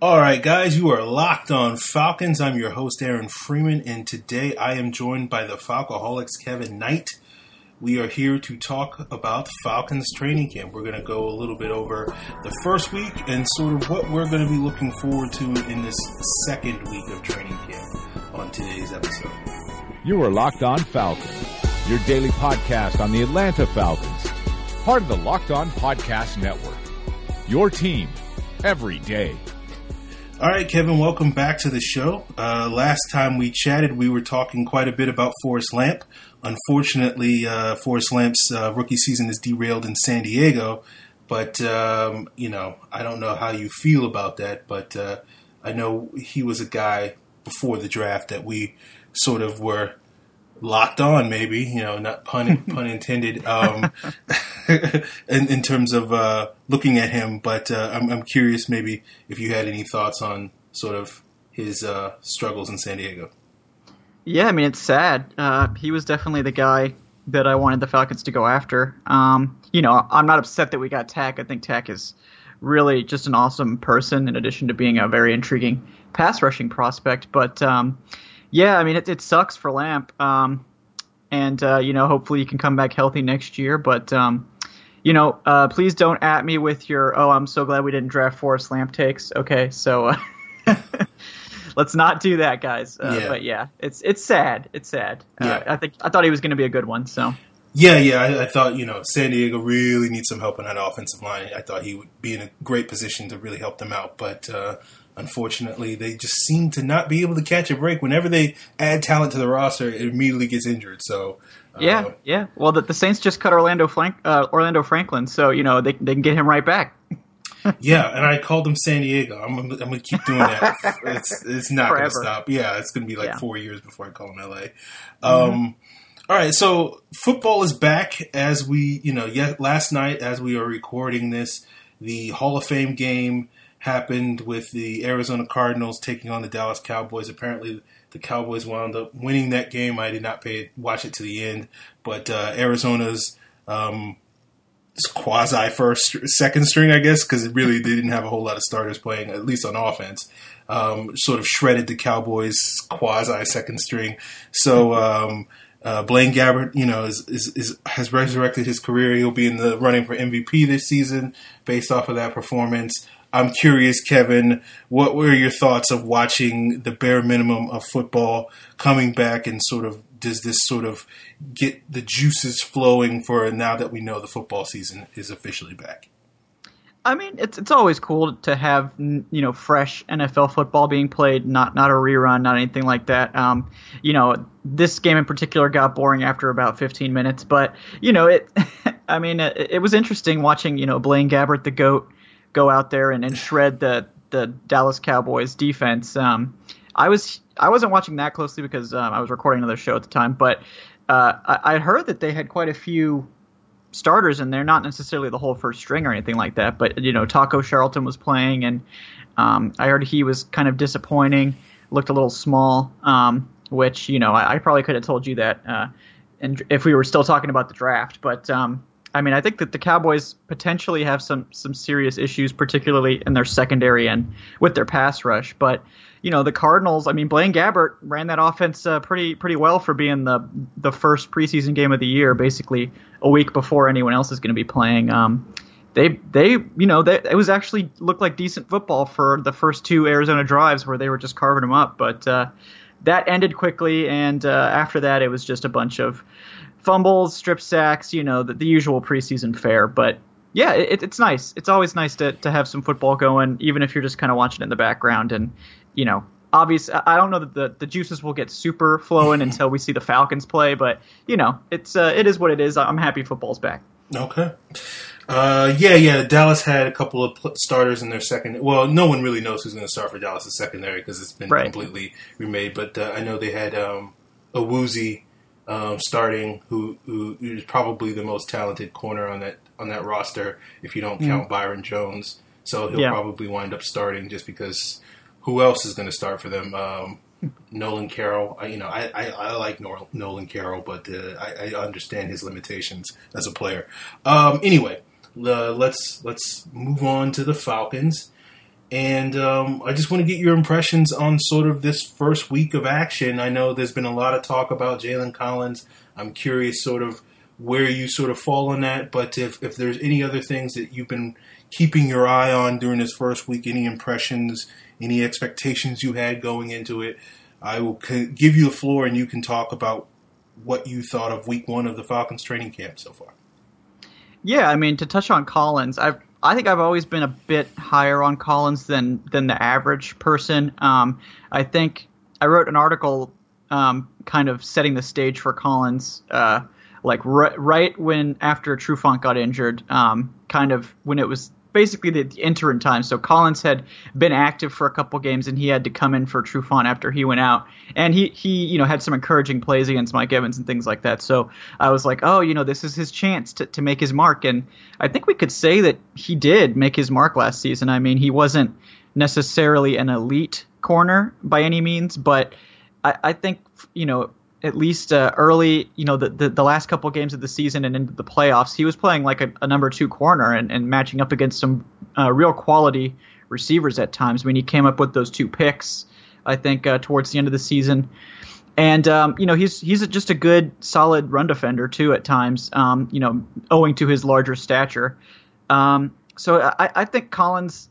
All right, guys, you are locked on Falcons. I'm your host, Aaron Freeman, and today I am joined by the Falcoholics, Kevin Knight. We are here to talk about Falcons training camp. We're going to go a little bit over the first week and sort of what we're going to be looking forward to in this second week of training camp on today's episode. You are Locked On Falcons, your daily podcast on the Atlanta Falcons, part of the Locked On Podcast Network. Your team every day. All right, Kevin, welcome back to the show. Uh, last time we chatted, we were talking quite a bit about Forrest Lamp. Unfortunately, uh, Forrest Lamp's uh, rookie season is derailed in San Diego. But, um, you know, I don't know how you feel about that, but uh, I know he was a guy before the draft that we sort of were locked on, maybe, you know, not pun, pun intended, um, in, in terms of uh, looking at him. But uh, I'm, I'm curious maybe if you had any thoughts on sort of his uh, struggles in San Diego. Yeah, I mean it's sad. Uh, he was definitely the guy that I wanted the Falcons to go after. Um, you know, I'm not upset that we got Takk. I think Takk is really just an awesome person, in addition to being a very intriguing pass rushing prospect. But um, yeah, I mean it, it sucks for Lamp, um, and uh, you know hopefully he can come back healthy next year. But um, you know, uh, please don't at me with your oh I'm so glad we didn't draft Forrest Lamp takes. Okay, so. Uh, let's not do that, guys. Uh, Yeah. But yeah, it's it's sad. It's sad. Yeah. Uh, I think I thought he was going to be a good one. So Yeah, yeah. I, I thought you know San Diego really needs some help on that offensive line. I thought he would be in a great position to really help them out, but uh, unfortunately, they just seem to not be able to catch a break. Whenever they add talent to the roster, it immediately gets injured. So uh, yeah, yeah. Well, the, the Saints just cut Orlando Frank, uh, Orlando Franklin, so you know they they can get him right back. yeah. And I called him San Diego. I'm, I'm going to keep doing that. it's it's not going to stop. Yeah, it's going to be like Yeah. Mm-hmm. four years before I call him LA. Um, All right, so football is back as we, you know, yet last night as we are recording this, the Hall of Fame game happened with the Arizona Cardinals taking on the Dallas Cowboys. Apparently, the Cowboys wound up winning that game. I did not pay watch it to the end, but uh, Arizona's um, quasi first, second string, I guess, because it really they didn't have a whole lot of starters playing, at least on offense. Um, sort of shredded the Cowboys quasi second string. So um, uh, Blaine Gabbert, you know, is, is, is has resurrected his career. He'll be in the running for MVP this season based off of that performance. I'm curious, Kevin, what were your thoughts of watching the bare minimum of football coming back and sort of does this sort of get the juices flowing for now that we know the football season is officially back? I mean, it's it's always cool to have you know fresh NFL football being played, not not a rerun, not anything like that. Um, you know, this game in particular got boring after about 15 minutes, but you know it. I mean, it, it was interesting watching you know Blaine Gabbert, the goat, go out there and, and shred the the Dallas Cowboys defense. Um, I was I wasn't watching that closely because um, I was recording another show at the time, but uh, I, I heard that they had quite a few starters in there, not necessarily the whole first string or anything like that, but you know, Taco Charlton was playing, and um, I heard he was kind of disappointing, looked a little small, um, which you know I, I probably could have told you that, uh, and if we were still talking about the draft, but um, I mean I think that the Cowboys potentially have some some serious issues, particularly in their secondary and with their pass rush, but. You know the Cardinals. I mean, Blaine Gabbert ran that offense uh, pretty pretty well for being the the first preseason game of the year, basically a week before anyone else is going to be playing. Um, they they you know they, it was actually looked like decent football for the first two Arizona drives where they were just carving them up, but uh, that ended quickly, and uh, after that it was just a bunch of fumbles, strip sacks, you know the, the usual preseason fare. But yeah, it, it's nice. It's always nice to to have some football going, even if you're just kind of watching it in the background and you know. Obvious. I don't know that the, the juices will get super flowing until we see the Falcons play, but you know, it's uh, it is what it is. I'm happy football's back. Okay. Uh, yeah, yeah. Dallas had a couple of pl- starters in their second. Well, no one really knows who's going to start for Dallas' secondary because it's been Right. completely remade. But uh, I know they had um, Awuzie um, starting, who who is probably the most talented corner on that on that roster if you don't count Byron Jones. So he'll Yeah. probably wind up starting just because who else is going to start for them? Um, Nolan Carroll. I, you know, I, I, I like Nor- Nolan Carroll, but uh, I, I understand his limitations as a player. Um, anyway, uh, let's let's move on to the Falcons, and um, I just want to get your impressions on sort of this first week of action. I know there's been a lot of talk about Jalen Collins. I'm curious, sort of where you sort of fall on that. But if if there's any other things that you've been keeping your eye on during this first week, any impressions, any expectations you had going into it, I will give you the floor, and you can talk about what you thought of week one of the Falcons training camp so far. Yeah, I mean to touch on Collins, I I think I've always been a bit higher on Collins than than the average person. Um, I think I wrote an article, um, kind of setting the stage for Collins, uh, like right, right when after Trufant got injured, um, kind of when it was basically the, the interim time. So Collins had been active for a couple games, and he had to come in for Trufant after he went out, and he he you know had some encouraging plays against Mike Evans and things like that. So I was like, oh, you know, this is his chance to to make his mark, and I think we could say that he did make his mark last season. I mean, he wasn't necessarily an elite corner by any means, but I, I think you know at least uh, early, you know, the, the, the last couple games of the season and into the playoffs, he was playing like a, a number two corner and, and matching up against some uh, real quality receivers at times. I mean, he came up with those two picks, I think, uh, towards the end of the season. And um, you know he's he's just a good solid run defender too at times. Um, you know, owing to his larger stature. Um, so I, I think Collins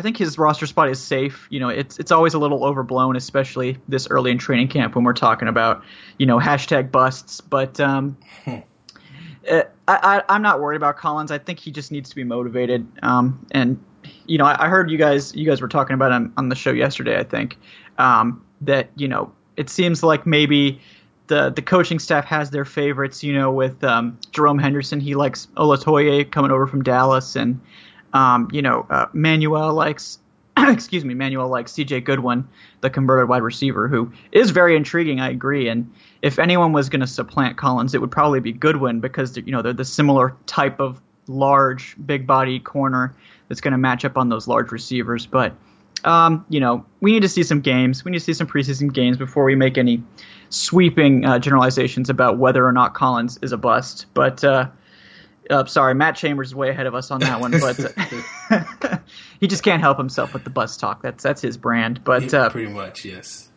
I think his roster spot is safe. You know, it's it's always a little overblown, especially this early in training camp when we're talking about you know hashtag busts. But um, uh, I, I I'm not worried about Collins. I think he just needs to be motivated. Um, and you know, I, I heard you guys you guys were talking about on, on the show yesterday. I think um, that you know it seems like maybe. The, the coaching staff has their favorites, you know, with um, Jerome Henderson. He likes Olatoye coming over from Dallas, and um, you know, uh, Manuel likes, excuse me, Manuel likes C.J. Goodwin, the converted wide receiver, who is very intriguing. I agree. And if anyone was going to supplant Collins, it would probably be Goodwin because you know they're the similar type of large, big body corner that's going to match up on those large receivers. But um, you know, we need to see some games. We need to see some preseason games before we make any sweeping uh, generalizations about whether or not Collins is a bust. But uh, uh, sorry, Matt Chambers is way ahead of us on that one, but uh, he just can't help himself with the bus talk. That's that's his brand. But uh, Pretty much, yes.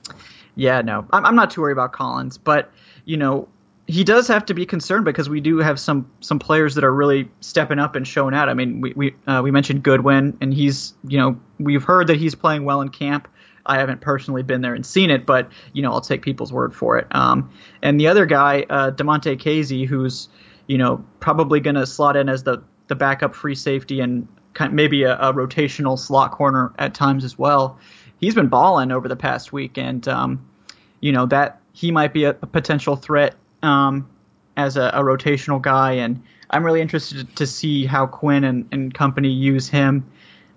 yeah, no, I'm, I'm not too worried about Collins, but you know he does have to be concerned because we do have some some players that are really stepping up and showing out. I mean, we we uh, we mentioned Goodwin, and he's you know we've heard that he's playing well in camp. I haven't personally been there and seen it, but you know I'll take people's word for it. Um, and the other guy, uh, Damontae Kazee, who's you know probably going to slot in as the the backup free safety and kind maybe a, a rotational slot corner at times as well. He's been balling over the past week, and um, you know that he might be a, a potential threat um, as a, a rotational guy, and I'm really interested to see how Quinn and, and company use him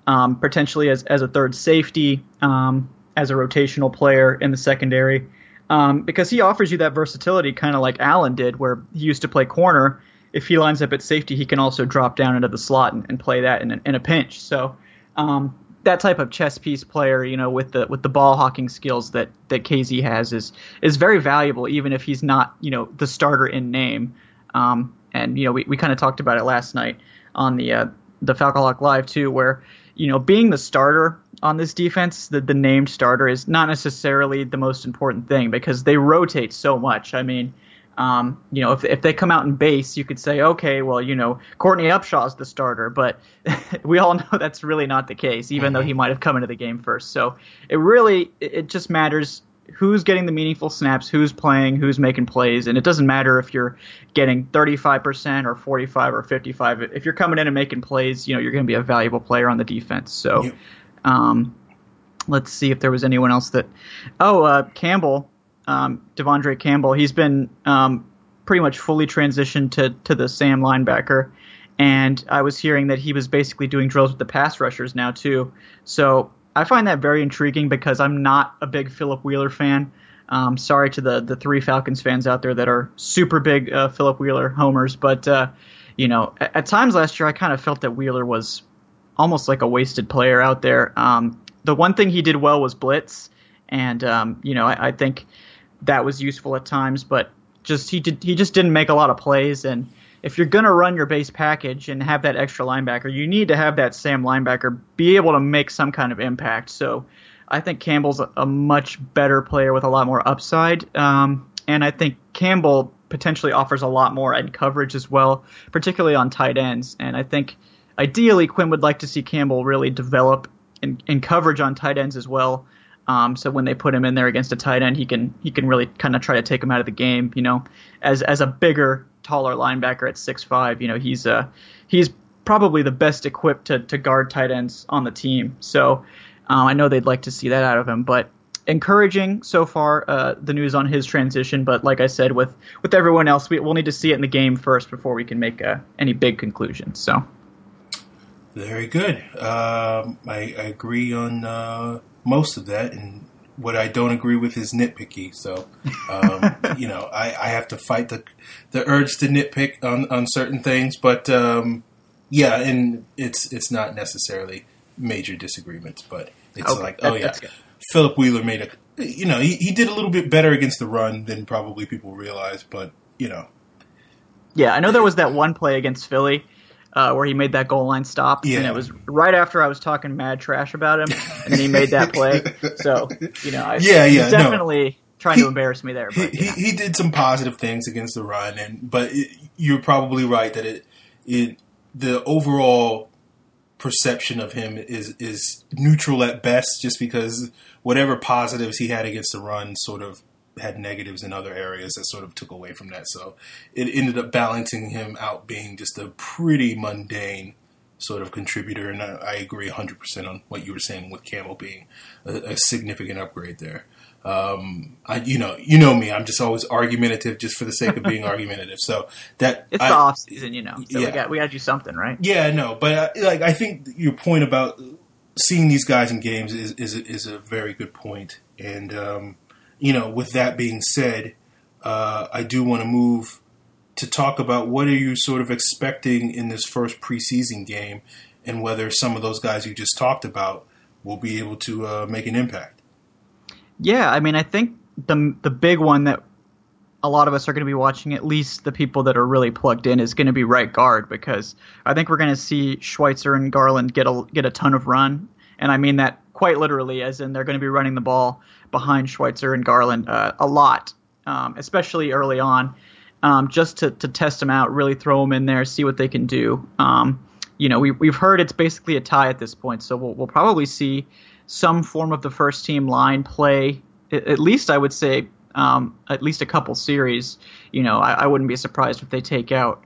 um, potentially as, as a third safety, um, as a rotational player in the secondary, um, because he offers you that versatility, kind of like Allen did, where he used to play corner. If he lines up at safety, he can also drop down into the slot and, and play that in a, in a pinch. So um, that type of chess piece player, you know, with the with the ball hawking skills that that Kazee has is is very valuable, even if he's not, you know, the starter in name. Um, and you know, we, we kind of talked about it last night on the uh, the Falcon Live too, where you know, being the starter on this defense, the, the named starter is not necessarily the most important thing because they rotate so much. I mean, um, you know, if, if they come out in base, you could say, okay, well, you know, Courtney Upshaw's the starter, but we all know that's really not the case, even though he might have come into the game first. So it really, it it just matters who's getting the meaningful snaps, who's playing, who's making plays, and it doesn't matter if you're getting 35% or 45 or 55. If you're coming in and making plays, you know, you're going to be a valuable player on the defense. So, Yep. Um, let's see if there was anyone else that. Oh, uh, Campbell, um, De'Vondre Campbell. He's been um, pretty much fully transitioned to to the Sam linebacker, and I was hearing that he was basically doing drills with the pass rushers now too. So I find that very intriguing because I'm not a big Philip Wheeler fan. Um, sorry to the the three Falcons fans out there that are super big uh, Philip Wheeler homers, but uh, you know, at, at, times last year I kind of felt that Wheeler was almost like a wasted player out there. Um, the one thing he did well was blitz, and um, you know, I, I, think that was useful at times, but just he did he just didn't make a lot of plays and if you're to run your base package and have that extra linebacker, you need to have that Sam linebacker be able to make some kind of impact. So I think Campbell's a, a much better player with a lot more upside. Um, and I think Campbell potentially offers a lot more in coverage as well, particularly on tight ends. And I think ideally Quinn would like to see Campbell really develop in, in coverage on tight ends as well. Um, so when they put him in there against a tight end, he can he can really kind of try to take him out of the game. You know, as as a bigger taller linebacker at six five. You know, he's uh, he's probably the best equipped to, to guard tight ends on the team. So um, I know they'd like to see that out of him, but encouraging so far uh, the news on his transition. But like I said, with with everyone else, we, will need to see it in the game first before we can make uh, any big conclusions. So very good. Um, I, I, agree on uh, most of that, and what I don't agree with is nitpicky. So, um, you know, I, I, have to fight the the urge to nitpick on, on certain things. But um, yeah, and it's it's not necessarily major disagreements, but it's okay. like, oh yeah, Philip Wheeler made a, you know, he, he did a little bit better against the run than probably people realize, but you know. Yeah, I know there was that one play against Philly uh, where he made that goal line stop. Yeah. And it was right after I was talking mad trash about him, and then he made that play. So, you know, I, yeah, yeah, definitely no. trying he, to embarrass me there. But, he, he, he, did some positive things against the run, and but it, you're probably right that it it the overall perception of him is is neutral at best, just because whatever positives he had against the run sort of had negatives in other areas that sort of took away from that. So it ended up balancing him out being just a pretty mundane sort of contributor. And I, I agree 100% on what you were saying with Campbell being a, a significant upgrade there. Um, I, you know, you know me. I'm just always argumentative, just for the sake of being argumentative. So that it's I, the off season, you know. So yeah. we got we got do something, right? Yeah, no, but I, like I think your point about seeing these guys in games is is, is a very good point, and um, you know, with that being said, uh, I do want to move to talk about what are you sort of expecting in this first preseason game, and whether some of those guys you just talked about will be able to uh, make an impact. Yeah, I mean, I think the the big one that a lot of us are going to be watching, at least the people that are really plugged in, is going to be right guard because I think we're going to see Schweitzer and Garland get a get a ton of run, and I mean that quite literally, as in they're going to be running the ball behind Schweitzer and Garland uh, a lot, um, especially early on, um, just to, to test them out, really throw them in there, see what they can do. Um, you know, we, we've heard it's basically a tie at this point, so we'll, we'll probably see some form of the first team line play, at least I would say, um, at least a couple series. You know, I, I wouldn't be surprised if they take out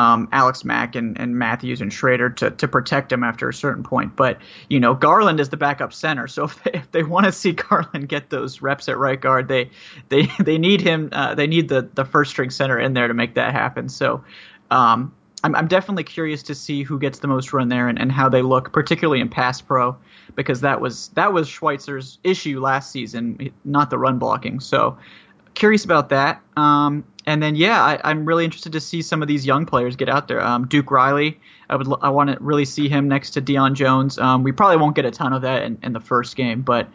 um, Alex Mack and, and Matthews and Schraeder to, to protect him after a certain point. But, you know, Garland is the backup center. So if they, if they want to see Garland get those reps at right guard, they they, they need him. Uh, they need the, the first string center in there to make that happen. So um, I'm, I'm definitely curious to see who gets the most run there and, and how they look, particularly in pass pro, because that was that was Schweitzer's issue last season, not the run blocking. So curious about that. Um, and then yeah, I, am really interested to see some of these young players get out there. Um, Duke Riley, I would I want to really see him next to Deion Jones. Um, we probably won't get a ton of that in, in the first game, but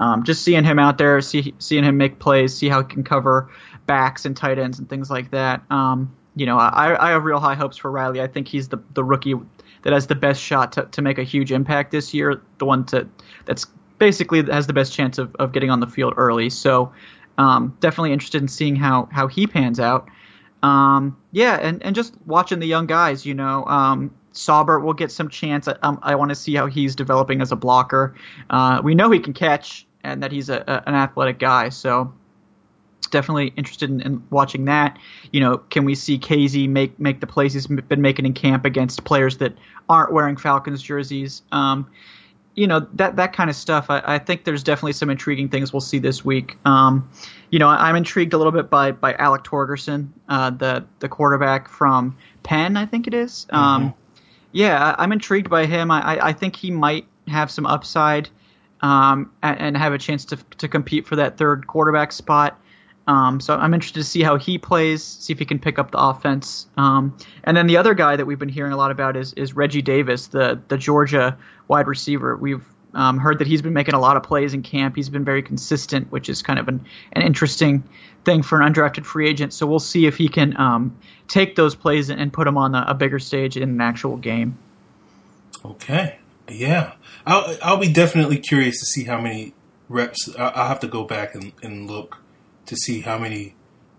um, just seeing him out there, see, seeing him make plays, see how he can cover backs and tight ends and things like that. Um, you know, I, I have real high hopes for Riley. I think he's the the rookie that has the best shot to, to make a huge impact this year. The one to that's basically has the best chance of, of getting on the field early. So um, definitely interested in seeing how how he pans out. Um, yeah, and, and just watching the young guys, you know, um, Saubert will get some chance. I, um, I want to see how he's developing as a blocker. Uh, we know he can catch and that he's a, a, an athletic guy, so definitely interested in, in, watching that. You know, can we see Kazee make make the plays he's been making in camp against players that aren't wearing Falcons jerseys? Um, you know that that kind of stuff. I, I, think there's definitely some intriguing things we'll see this week. Um, you know, I'm intrigued a little bit by by Alek Torgersen, uh, the the quarterback from Penn, I think it is. Mm-hmm. Um, yeah, I'm intrigued by him. I, I think he might have some upside um, and, and, have a chance to to compete for that third quarterback spot. Um, so I'm interested to see how he plays, see if he can pick up the offense. Um, and then the other guy that we've been hearing a lot about is, is Reggie Davis, the the Georgia wide receiver. We've um, heard that he's been making a lot of plays in camp. He's been very consistent, which is kind of an, an interesting thing for an undrafted free agent. So we'll see if he can um, take those plays and put them on a, a, bigger stage in an actual game. Okay, yeah, I'll I'll be definitely curious to see how many reps. I'll have to go back and, and look to see how many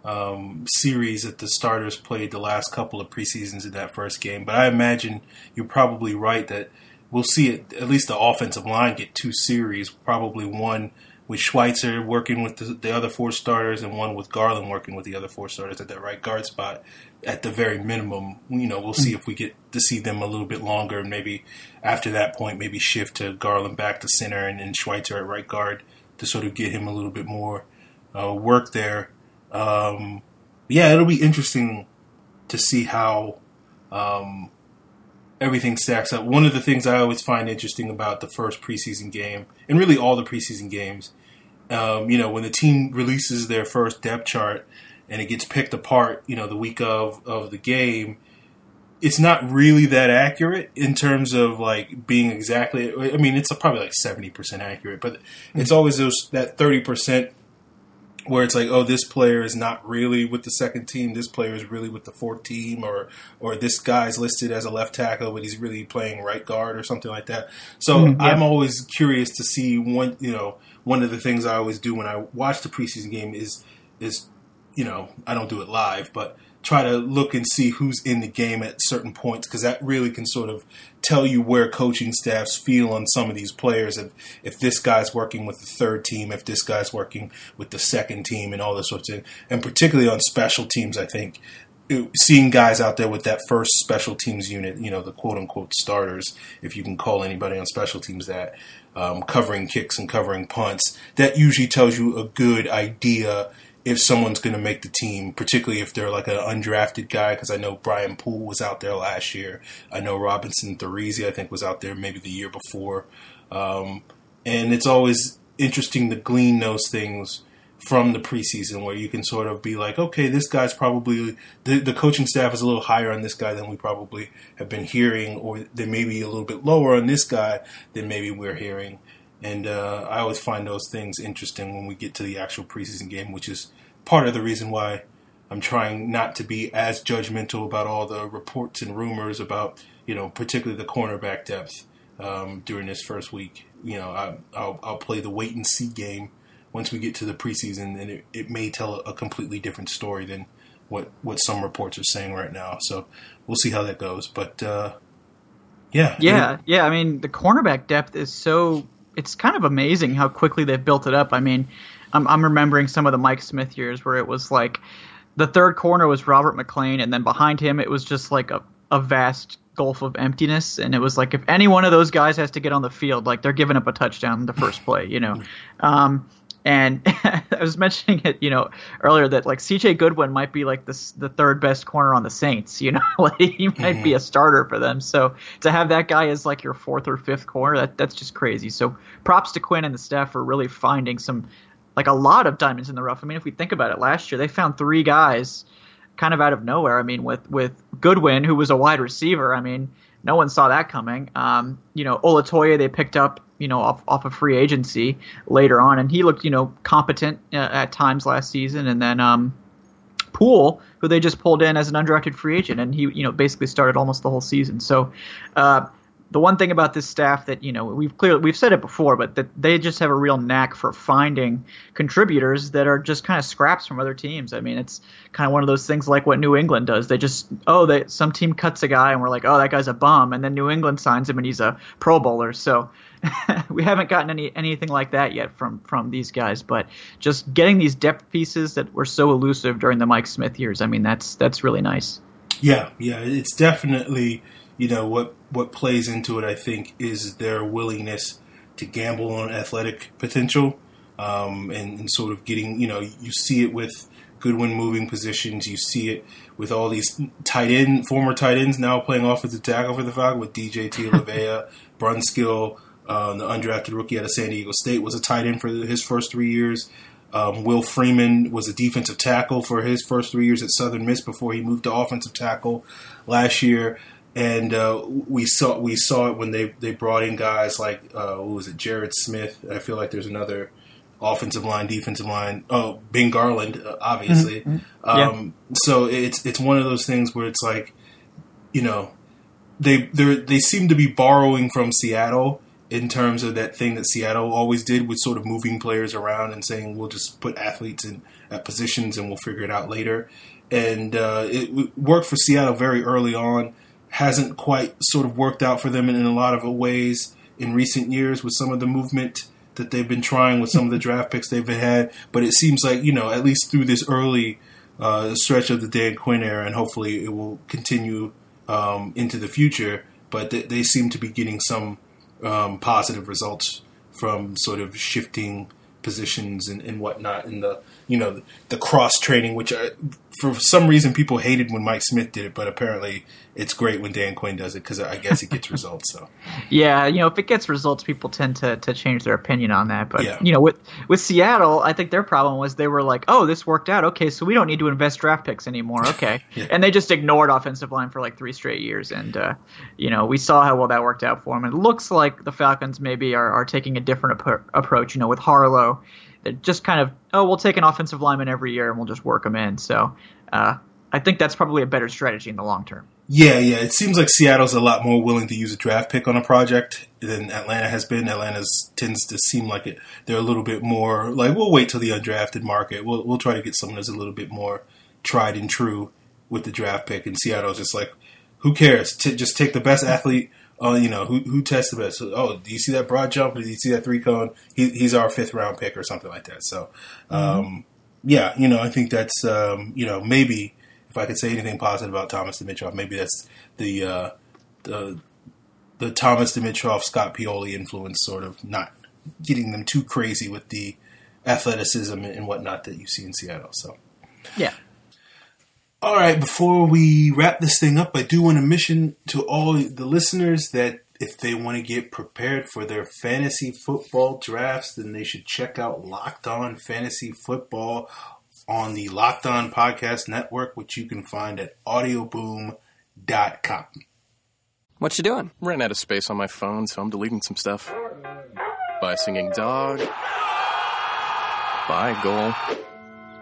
um, series that the starters played the last couple of preseasons in that first game. But I imagine you're probably right that we'll see it, at least the offensive line get two series, probably one with Schweitzer working with the, the, other four starters and one with Garland working with the other four starters at that right guard spot. At the very minimum, you know, we'll see if we get to see them a little bit longer, and maybe after that point, maybe shift to Garland back to center and then Schweitzer at right guard to sort of get him a little bit more uh, work there. Um, yeah, it'll be interesting to see how um, everything stacks up. One of the things I always find interesting about the first preseason game, and really all the preseason games, um, you know, when the team releases their first depth chart and it gets picked apart, you know, the week of of the game, it's not really that accurate in terms of like being exactly. I mean, it's probably like seventy percent accurate, but it's always those that thirty percent where it's like, oh, this player is not really with the second team. This player is really with the fourth team, or or this guy's listed as a left tackle, but he's really playing right guard or something like that. So mm-hmm, yeah. I'm always curious to see one. You know, one of the things I always do when I watch the preseason game is is you know I don't do it live, but try to look and see who's in the game at certain points because that really can sort of tell you where coaching staffs feel on some of these players. If if this guy's working with the third team, if this guy's working with the second team, and all this sorts of, and particularly on special teams, I think seeing guys out there with that first special teams unit, you know, the quote unquote starters, if you can call anybody on special teams that, um, covering kicks and covering punts, that usually tells you a good idea if someone's going to make the team, particularly if they're like an undrafted guy, because I know Brian Poole was out there last year. I know Robenson Therezie, I think, was out there maybe the year before. Um, and it's always interesting to glean those things from the preseason where you can sort of be like, okay, this guy's probably, the, the coaching staff is a little higher on this guy than we probably have been hearing, or they may be a little bit lower on this guy than maybe we're hearing. And uh, I always find those things interesting when we get to the actual preseason game, which is part of the reason why I'm trying not to be as judgmental about all the reports and rumors about, you know, particularly the cornerback depth um, during this first week. You know, I, will I'll play the wait and see game once we get to the preseason, and it, it may tell a, completely different story than what what some reports are saying right now. So we'll see how that goes. But uh, yeah, yeah, yeah. I mean, the cornerback depth is so it's kind of amazing how quickly they've built it up. I mean, I'm, I'm remembering some of the Mike Smith years where it was like the third corner was Robert McClain, and then behind him it was just like a, a vast gulf of emptiness. And it was like if any one of those guys has to get on the field, like they're giving up a touchdown in the first play, you know. Um, and I was mentioning it, you know, earlier that like CJ Goodwin might be like the the third best corner on the Saints. You know, like he might mm-hmm. be a starter for them. So to have that guy as like your fourth or fifth corner, that that's just crazy. So props to Quinn and the staff for really finding some like a lot of diamonds in the rough. I mean, if we think about it, last year they found three guys kind of out of nowhere. I mean, with with Goodwin, who was a wide receiver. I mean, no one saw that coming. Um, you know, Olatoye they picked up you know off off of free agency later on, and he looked you know competent uh, at times last season, and then um, Poole, who they just pulled in as an undrafted free agent, and he you know basically started almost the whole season. So. Uh, the one thing about this staff that you know we've clearly we've said it before, but that they just have a real knack for finding contributors that are just kind of scraps from other teams. I mean, it's kind of one of those things like what New England does. They just oh, they some team cuts a guy and we're like, oh, that guy's a bum, and then New England signs him and he's a Pro Bowler. So we haven't gotten any anything like that yet from from these guys. But just getting these depth pieces that were so elusive during the Mike Smith years, I mean, that's that's really nice. Yeah, yeah, it's definitely you know what what plays into it. I think is their willingness to gamble on athletic potential um, and, and, sort of getting, you know, you see it with Goodwin moving positions. You see it with all these tight end, former tight ends now playing offensive tackle for the Falcons with DJ Tialavea, Brunskill, uh, the undrafted rookie out of San Diego State was a tight end for his first three years. Um, Will Freeman was a defensive tackle for his first three years at Southern Miss before he moved to offensive tackle last year. And uh, we saw we saw it when they, they brought in guys like uh, what was it Jared Smith. I feel like there's another offensive line, defensive line. Oh, Ben Garland, uh, obviously. Mm-hmm. Um, yeah. So it's it's one of those things where it's like, you know, they they they seem to be borrowing from Seattle in terms of that thing that Seattle always did with sort of moving players around and saying we'll just put athletes in at positions and we'll figure it out later. And uh, it worked for Seattle very early on. Hasn't quite sort of worked out for them in, in a lot of ways in recent years with some of the movement that they've been trying with some of the draft picks they've had. But it seems like you know at least through this early uh, stretch of the Dan Quinn era, and hopefully it will continue um, into the future. But they, they seem to be getting some um, positive results from sort of shifting positions and, and whatnot, in the you know the, the cross training, which I, for some reason people hated when Mike Smith did it, but apparently it's great when Dan Quinn does it because I guess it gets results. So yeah, you know, if it gets results, people tend to, to change their opinion on that. But yeah. you know, with with Seattle, I think their problem was they were like, oh, this worked out. Okay, so we don't need to invest draft picks anymore. Okay, yeah. and they just ignored offensive line for like three straight years, and uh, you know, we saw how well that worked out for them. It looks like the Falcons maybe are, are taking a different ap- approach. You know, with Harlow just kind of oh we'll take an offensive lineman every year and we'll just work them in. So uh, I think that's probably a better strategy in the long term. Yeah, yeah. It seems like Seattle's a lot more willing to use a draft pick on a project than Atlanta has been. Atlanta tends to seem like it. They're a little bit more like we'll wait till the undrafted market. We'll we'll try to get someone that's a little bit more tried and true with the draft pick. And Seattle's just like, who cares? T- just take the best athlete oh, you know, who who tests the best? Oh, do you see that broad jump? Do you see that three cone? He, he's our fifth round pick or something like that. So, um, mm-hmm. yeah, you know, I think that's um, you know maybe if I could say anything positive about Thomas Dimitroff, maybe that's the uh, the the Thomas Dimitroff Scott Pioli influence, sort of not getting them too crazy with the athleticism and whatnot that you see in Seattle. So, yeah. All right, before we wrap this thing up, I do want to mention to all the listeners that if they want to get prepared for their fantasy football drafts, then they should check out Locked On Fantasy Football on the Locked On Podcast Network, which you can find at audioboom.com. What you doing? Ran out of space on my phone, so I'm deleting some stuff. By singing dog. Bye, goal.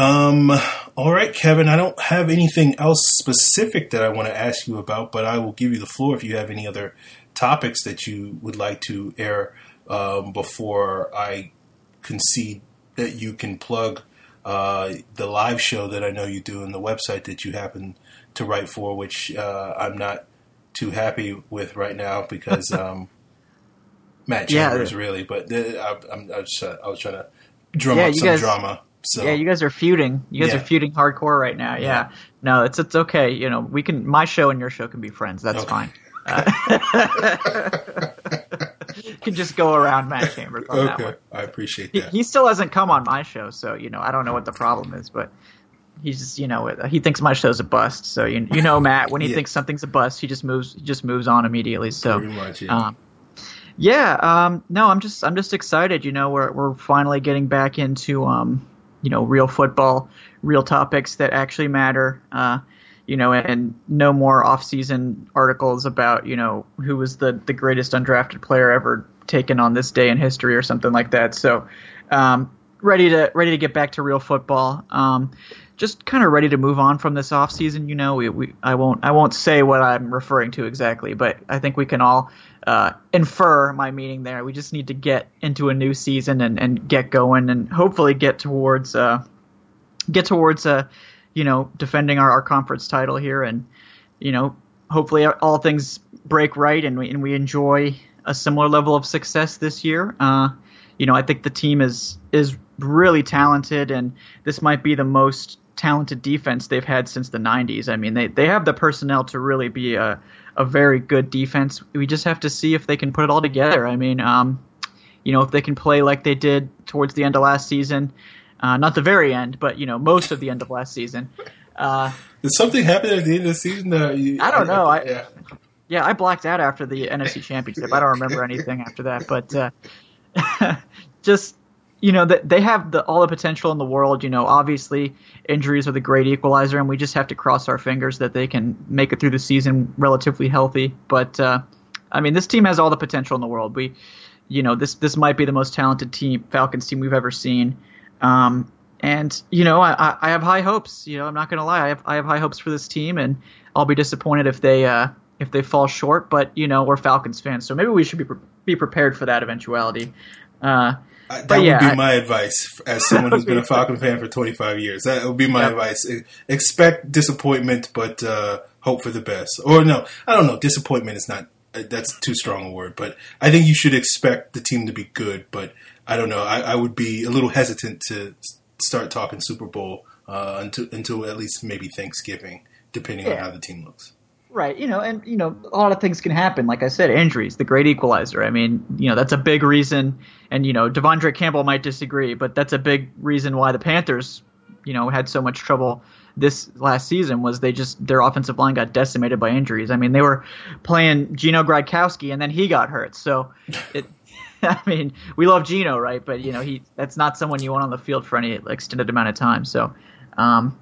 Um, all right, Kevin, I don't have anything else specific that I want to ask you about, but I will give you the floor if you have any other topics that you would like to air um, before I concede that you can plug uh, the live show that I know you do and the website that you happen to write for, which uh, I'm not too happy with right now because um, Matt Chambers yeah, really, but uh, I, I'm, I, was, I was trying to drum yeah, up some guys, drama. So. Yeah, you guys are feuding. You guys yeah. are feuding hardcore right now. Yeah. yeah. No, it's it's okay. You know, we can. My show and your show can be friends. That's okay. fine. Uh, you can just go around Matt Chambers on okay. that one. I appreciate that. He, he, still hasn't come on my show, so you know I don't know what the problem is, but he's just you know he thinks my show's a bust. So you you know Matt when he yeah. thinks something's a bust, he just moves he just moves on immediately. So much, yeah. Um, yeah, um, no, I'm just I'm just excited. You know, we're we're finally getting back into um, you know real football, real topics that actually matter. Uh, you know, and no more off-season articles about, you know, who was the, the greatest undrafted player ever taken on this day in history or something like that. So, um, ready to ready to get back to real football. Um, just kind of ready to move on from this off-season. You know, we, we I won't I won't say what I'm referring to exactly, but I think we can all uh, infer my meaning there. We just need to get into a new season and, and get going and hopefully get towards uh, get towards a you know, defending our, our conference title here, and you know, hopefully all things break right, and we and we enjoy a similar level of success this year. Uh, you know, I think the team is is really talented, and this might be the most talented defense they've had since the 90s. I mean, they, they have the personnel to really be a, a very good defense. We just have to see if they can put it all together. I mean, um, you know, if they can play like they did towards the end of last season, uh, not the very end, but you know, most of the end of last season. Uh, Did something happen at the end of the season? That you, I don't know. I, yeah. yeah, I blacked out after the NFC Championship. I don't remember anything after that, but uh, just you know, that they have the, all the potential in the world. You know, obviously injuries are the great equalizer, and we just have to cross our fingers that they can make it through the season relatively healthy. But uh, I mean, this team has all the potential in the world. We, you know, this this might be the most talented team Falcons team we've ever seen. Um, and you know, I, I have high hopes. You know, I'm not going to lie. I have I have high hopes for this team, and I'll be disappointed if they uh, if they fall short. But you know, we're Falcons fans, so maybe we should be pre- be prepared for that eventuality. Uh, I, that yeah, would be my advice as someone who's been a Falcon fan for 25 years. That would be my yep. advice. Expect disappointment, but uh, hope for the best. Or no, I don't know. Disappointment is not. Uh, that's too strong a word, but I think you should expect the team to be good. But I don't know. I, I would be a little hesitant to start talking Super Bowl uh, until until at least maybe Thanksgiving, depending yeah. on how the team looks. Right, you know, and you know, a lot of things can happen. Like I said, injuries, the great equalizer. I mean, you know, that's a big reason. And you know, De'Vondre Campbell might disagree, but that's a big reason why the Panthers, you know, had so much trouble this last season was they just their offensive line got decimated by injuries. I mean, they were playing Gino Gradkowski and then he got hurt. So it I mean, we love Gino, right? But you know, he that's not someone you want on the field for any extended amount of time. So, um,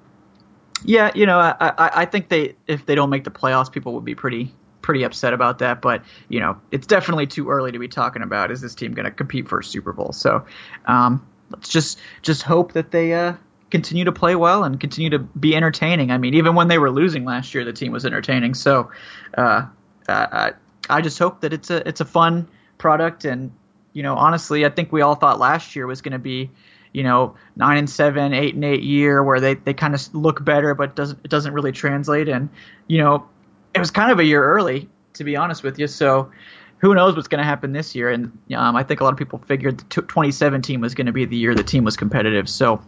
yeah, you know, I, I, I think they if they don't make the playoffs, people would be pretty pretty upset about that. But you know, it's definitely too early to be talking about is this team going to compete for a Super Bowl. So um, let's just just hope that they uh, continue to play well and continue to be entertaining. I mean, even when they were losing last year, the team was entertaining. So uh, I, I just hope that it's a it's a fun product and you know honestly I think we all thought last year was going to be you know nine and seven, eight and eight year where they, they kind of look better, but doesn't it doesn't really translate. And you know it was kind of a year early to be honest with you. So who knows what's going to happen this year? And um, I think a lot of people figured 2017 was going to be the year the team was competitive. So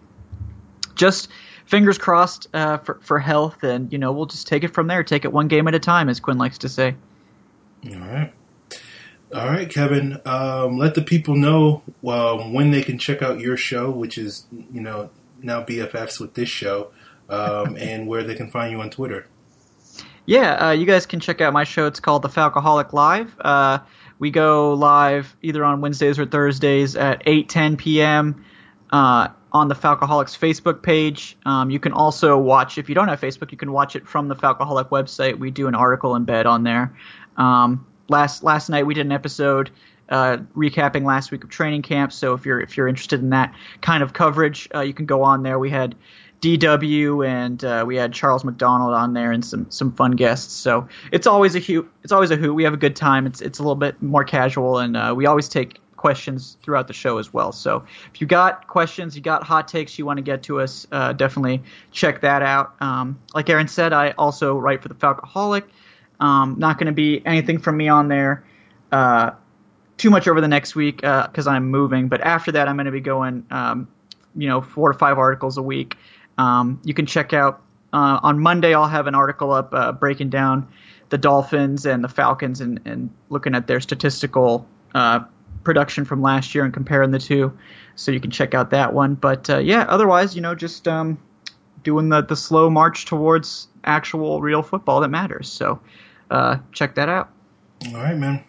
just fingers crossed uh, for for health, and you know we'll just take it from there. Take it one game at a time, as Quinn likes to say. All right. All right, Kevin. Um, let the people know um, when they can check out your show, which is you know now BFFs with this show, um, and where they can find you on Twitter. Yeah, uh, you guys can check out my show. It's called The Falcoholic Live. Uh, we go live either on Wednesdays or Thursdays at 8 10 p.m. Uh, on the Falcoholics Facebook page. Um, you can also watch, if you don't have Facebook, you can watch it from the Falcoholic website. We do an article embed on there. Um, last last night we did an episode uh, recapping last week of training camp. So if you're if you're interested in that kind of coverage, uh, you can go on there. We had DW and uh, we had Charles McDonald on there and some some fun guests. So it's always a hoot. It's always a hoot. We have a good time. It's it's a little bit more casual and uh, we always take questions throughout the show as well. So if you got questions, you got hot takes you want to get to us, uh, definitely check that out. Um, like Aaron said, I also write for the Falcoholic. Um, not going to be anything from me on there uh, too much over the next week because uh, I'm moving. But after that, I'm going to be going, um, you know, four to five articles a week. Um, you can check out uh, on Monday. I'll have an article up uh, breaking down the Dolphins and the Falcons and, and looking at their statistical uh, production from last year and comparing the two. So you can check out that one. But uh, yeah, otherwise, you know, just um, doing the the slow march towards actual real football that matters. So uh, check that out. All right, man.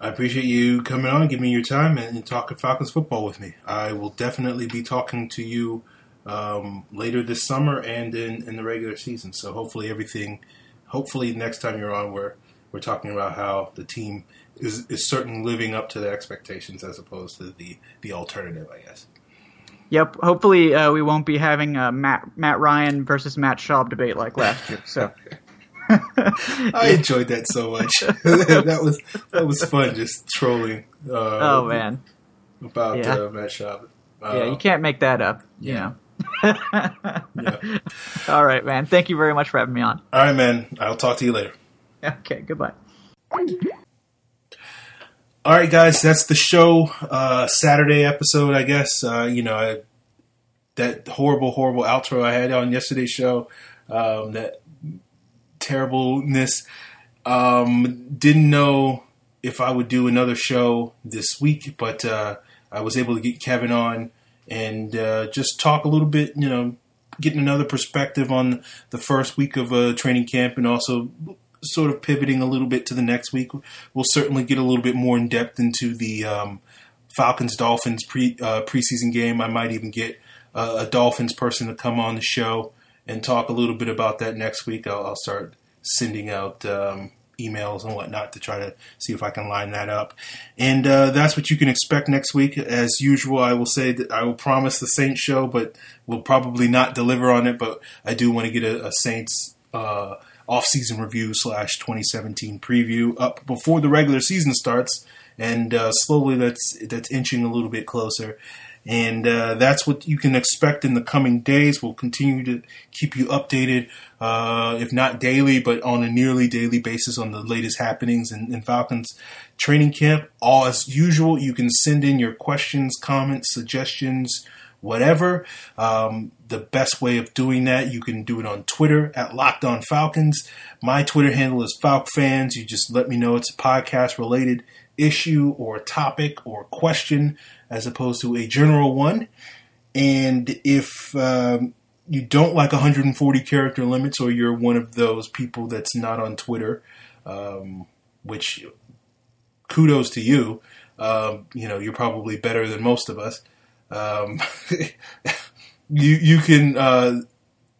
I appreciate you coming on, giving me your time, and, and talking Falcons football with me. I will definitely be talking to you um, later this summer and in, in the regular season. So hopefully everything, hopefully next time you're on, we're we're talking about how the team is is certainly living up to the expectations as opposed to the the alternative, I guess. Yep. Hopefully, uh, we won't be having a Matt Matt Ryan versus Matt Schaub debate like last year. So. I enjoyed that so much. that was that was fun, just trolling. Uh, oh man, about yeah. uh, Matt Schaub. yeah, you uh, can't make that up. Yeah. yeah. All right, man. Thank you very much for having me on. All right, man. I'll talk to you later. Okay, goodbye. All right, guys, that's the show. Uh, Saturday episode, I guess. Uh, you know, I, that horrible, horrible outro I had on yesterday's show. Um, that terribleness. Um, didn't know if I would do another show this week, but uh, I was able to get Kevin on and uh, just talk a little bit. You know, getting another perspective on the first week of uh, training camp, and also sort of pivoting a little bit to the next week. We'll certainly get a little bit more in depth into the um, Falcons Dolphins pre uh, preseason game. I might even get a Dolphins person to come on the show and talk a little bit about that next week. I'll, I'll start sending out um, emails and whatnot to try to see if I can line that up. And uh, that's what you can expect next week. As usual, I will say that I will promise the Saints show, but we'll probably not deliver on it. But I do want to get a, a Saints. Uh, off-season review slash 2017 preview up before the regular season starts, and uh, slowly that's that's inching a little bit closer. And uh, that's what you can expect in the coming days. We'll continue to keep you updated, uh, if not daily, but on a nearly daily basis on the latest happenings in, in Falcons training camp. All as usual, you can send in your questions, comments, suggestions, whatever. Um, the best way of doing that, you can do it on Twitter at Locked On Falcons. My Twitter handle is FalcFans. You just let me know it's a podcast related issue or topic or question as opposed to a general one. And if um, you don't like 140 character limits or you're one of those people that's not on Twitter, um, which kudos to you. Um, you know, you're probably better than most of us. Um, you you can uh,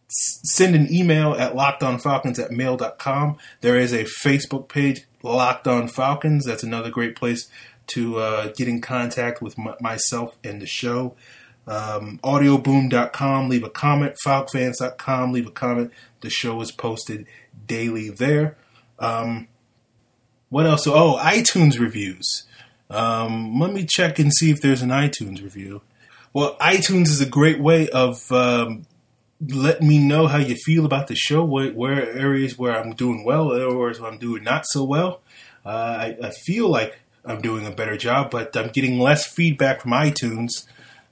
send an email at lockedonfalcons at mail.com. There is a Facebook page, Locked On Falcons. That's another great place to uh, get in contact with m- myself and the show. Um, audioboom.com, leave a comment. Falcfans.com, leave a comment. The show is posted daily there. Um, what else? Oh, iTunes reviews. Um, let me check and see if there's an iTunes review. Well, iTunes is a great way of um, letting me know how you feel about the show, where, where areas where I'm doing well, or where I'm doing not so well. Uh, I, I, feel like I'm doing a better job, but I'm getting less feedback from iTunes,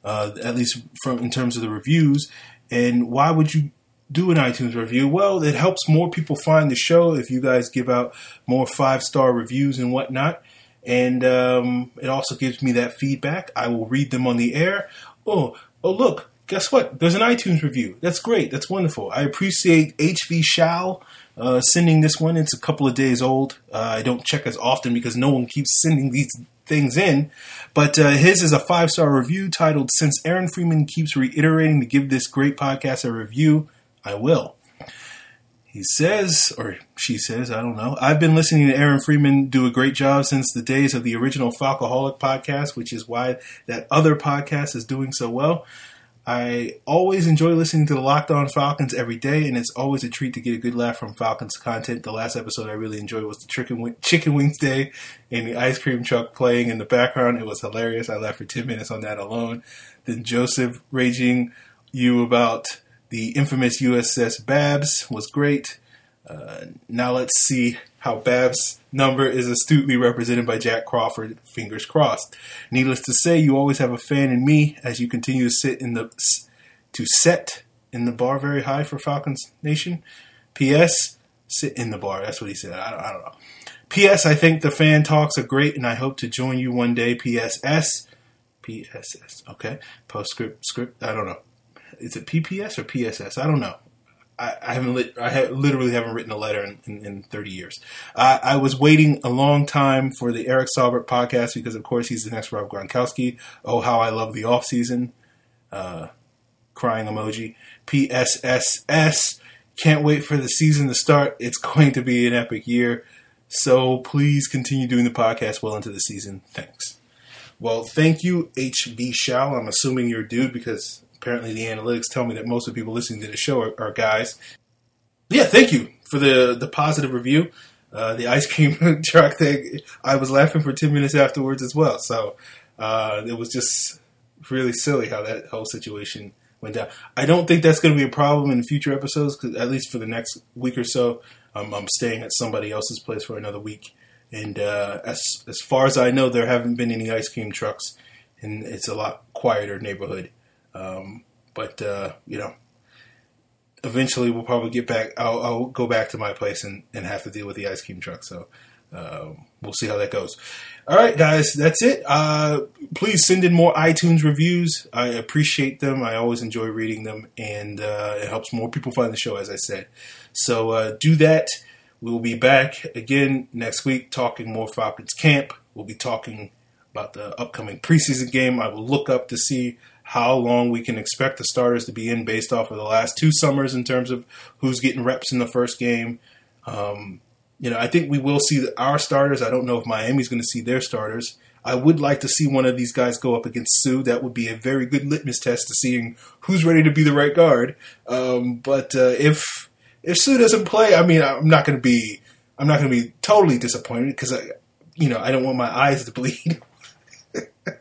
uh, at least from in terms of the reviews. And why would you do an iTunes review? Well, it helps more people find the show if you guys give out more five star reviews and whatnot and um, it also gives me that feedback. I will read them on the air. Oh, oh, look, guess what? There's an iTunes review. That's great. That's wonderful. I appreciate HV Shao uh, sending this one. It's a couple of days old. Uh, I don't check as often because no one keeps sending these things in. But uh, his is a five star review titled Since Aaron Freeman keeps reiterating to give this great podcast a review, I will. He says, or she says, I don't know. I've been listening to Aaron Freeman do a great job since the days of the original Falcoholic podcast, which is why that other podcast is doing so well. I always enjoy listening to the Locked On Falcons every day, and it's always a treat to get a good laugh from Falcons content. The last episode I really enjoyed was the chicken, chicken wings day and the ice cream truck playing in the background. It was hilarious. I laughed for 10 minutes on that alone. Then Joseph raging you about the infamous USS Babs was great. Uh, now let's see how Babs' number is astutely represented by Jack Crawford. Fingers crossed. Needless to say, you always have a fan in me as you continue to sit in the to set in the bar very high for Falcons Nation. P.S. Sit in the bar. That's what he said. I don't, I don't know. P.S. I think the fan talks are great, and I hope to join you one day. P.S.S. P.S.S. Okay. Postscript script. I don't know is it PPS or PSS? I don't know. I, I haven't lit, I have, literally haven't written a letter in, in, in 30 years. I, I, was waiting a long time for the Eric Saubert podcast because, of course, he's the next Rob Gronkowski. Oh, how I love the off season. Uh, crying emoji. PSSS. Can't wait for the season to start. It's going to be an epic year. So please continue doing the podcast well into the season. Thanks. Well, thank you, HB Shao. I'm assuming you're a dude because apparently the analytics tell me that most of the people listening to the show are, are guys. Yeah, thank you for the the positive review. Uh, the ice cream truck thing, I was laughing for 10 minutes afterwards as well. So uh, it was just really silly how that whole situation went down. I don't think that's going to be a problem in future episodes, cause at least for the next week or so. Um, I'm staying at somebody else's place for another week, and uh, as as far as I know, there haven't been any ice cream trucks, and it's a lot quieter neighborhood. Um, but uh, you know, eventually we'll probably get back. I'll, I'll, go back to my place and, and have to deal with the ice cream truck. So um, we'll see how that goes. All right, guys, that's it. Uh, please send in more iTunes reviews. I appreciate them. I always enjoy reading them, and uh, it helps more people find the show, as I said. So uh, do that. We will be back again next week talking more Falcons camp. We'll be talking about the upcoming preseason game. I will look up to see how long we can expect the starters to be in based off of the last two summers in terms of who's getting reps in the first game. Um, you know, I think we will see our starters. I don't know if Miami's going to see their starters. I would like to see one of these guys go up against Suh. That would be a very good litmus test to seeing who's ready to be the right guard. Um, but uh, if if Suh doesn't play, I mean, I'm not going to be I'm not going to be totally disappointed because I, you know, I don't want my eyes to bleed.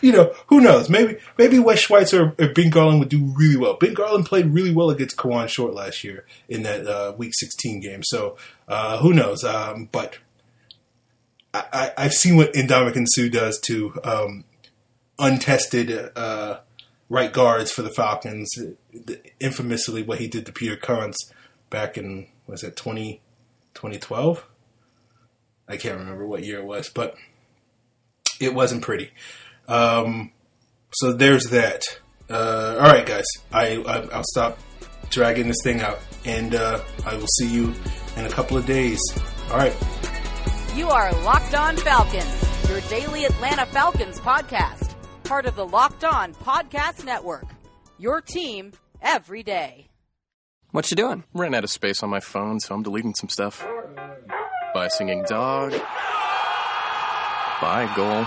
you know, who knows? Maybe maybe Wes Schweitzer or, Ben Garland would do really well. Ben Garland played really well against Kawann Short last year in that uh, Week 16 game. So uh, who knows? Um, but I, have seen what Ndamukong Suh does to um, untested uh, right guards for the Falcons. Infamously, what he did to Peter Konz back in was it 20, 2012? I can't remember what year it was, but it wasn't pretty. Um, so there's that. Uh, all right, guys. I, I will stop dragging this thing out, and uh, I will see you in a couple of days. All right. You are Locked On Falcons, your daily Atlanta Falcons podcast, part of the Locked On Podcast Network. Your team every day. What you doing? Ran out of space on my phone, so I'm deleting some stuff. By singing dog. By goal.